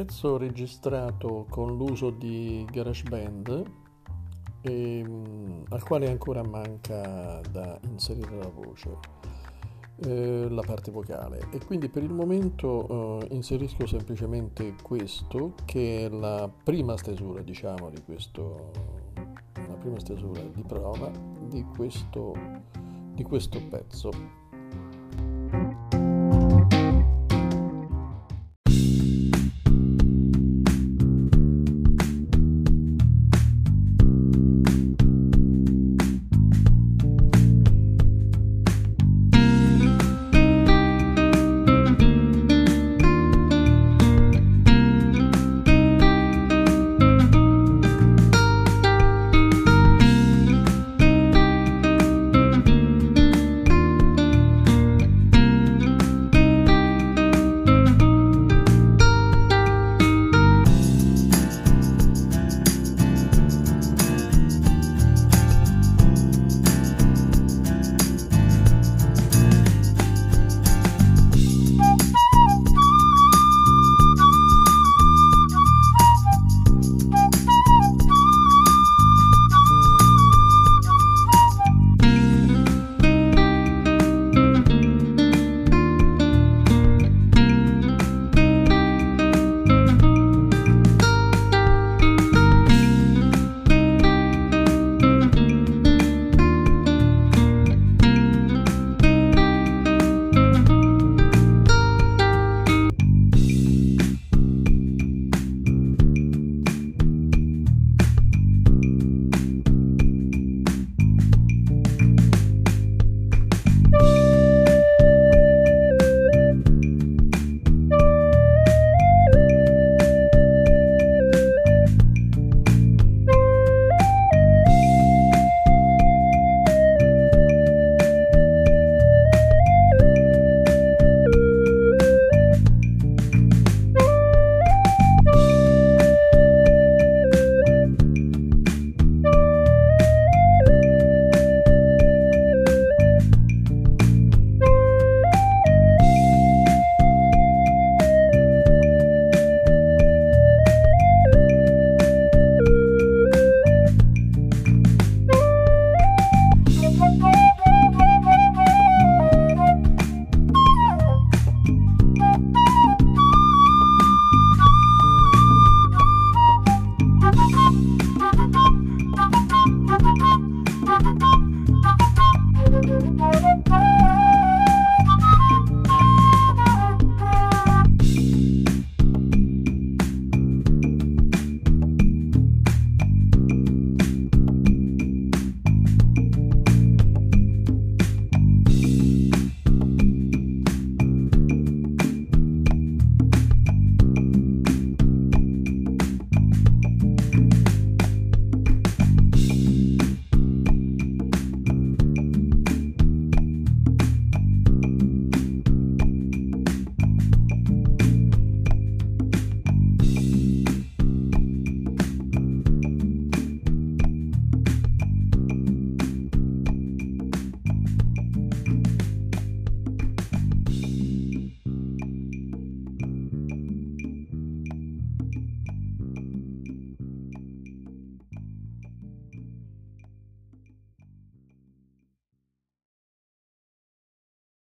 pezzo registrato con l'uso di GarageBand e, mm, al quale ancora manca da inserire la voce, eh, la parte vocale. E quindi per il momento eh, inserisco semplicemente questo che è la prima stesura diciamo di questo la prima stesura di prova di questo, di questo pezzo.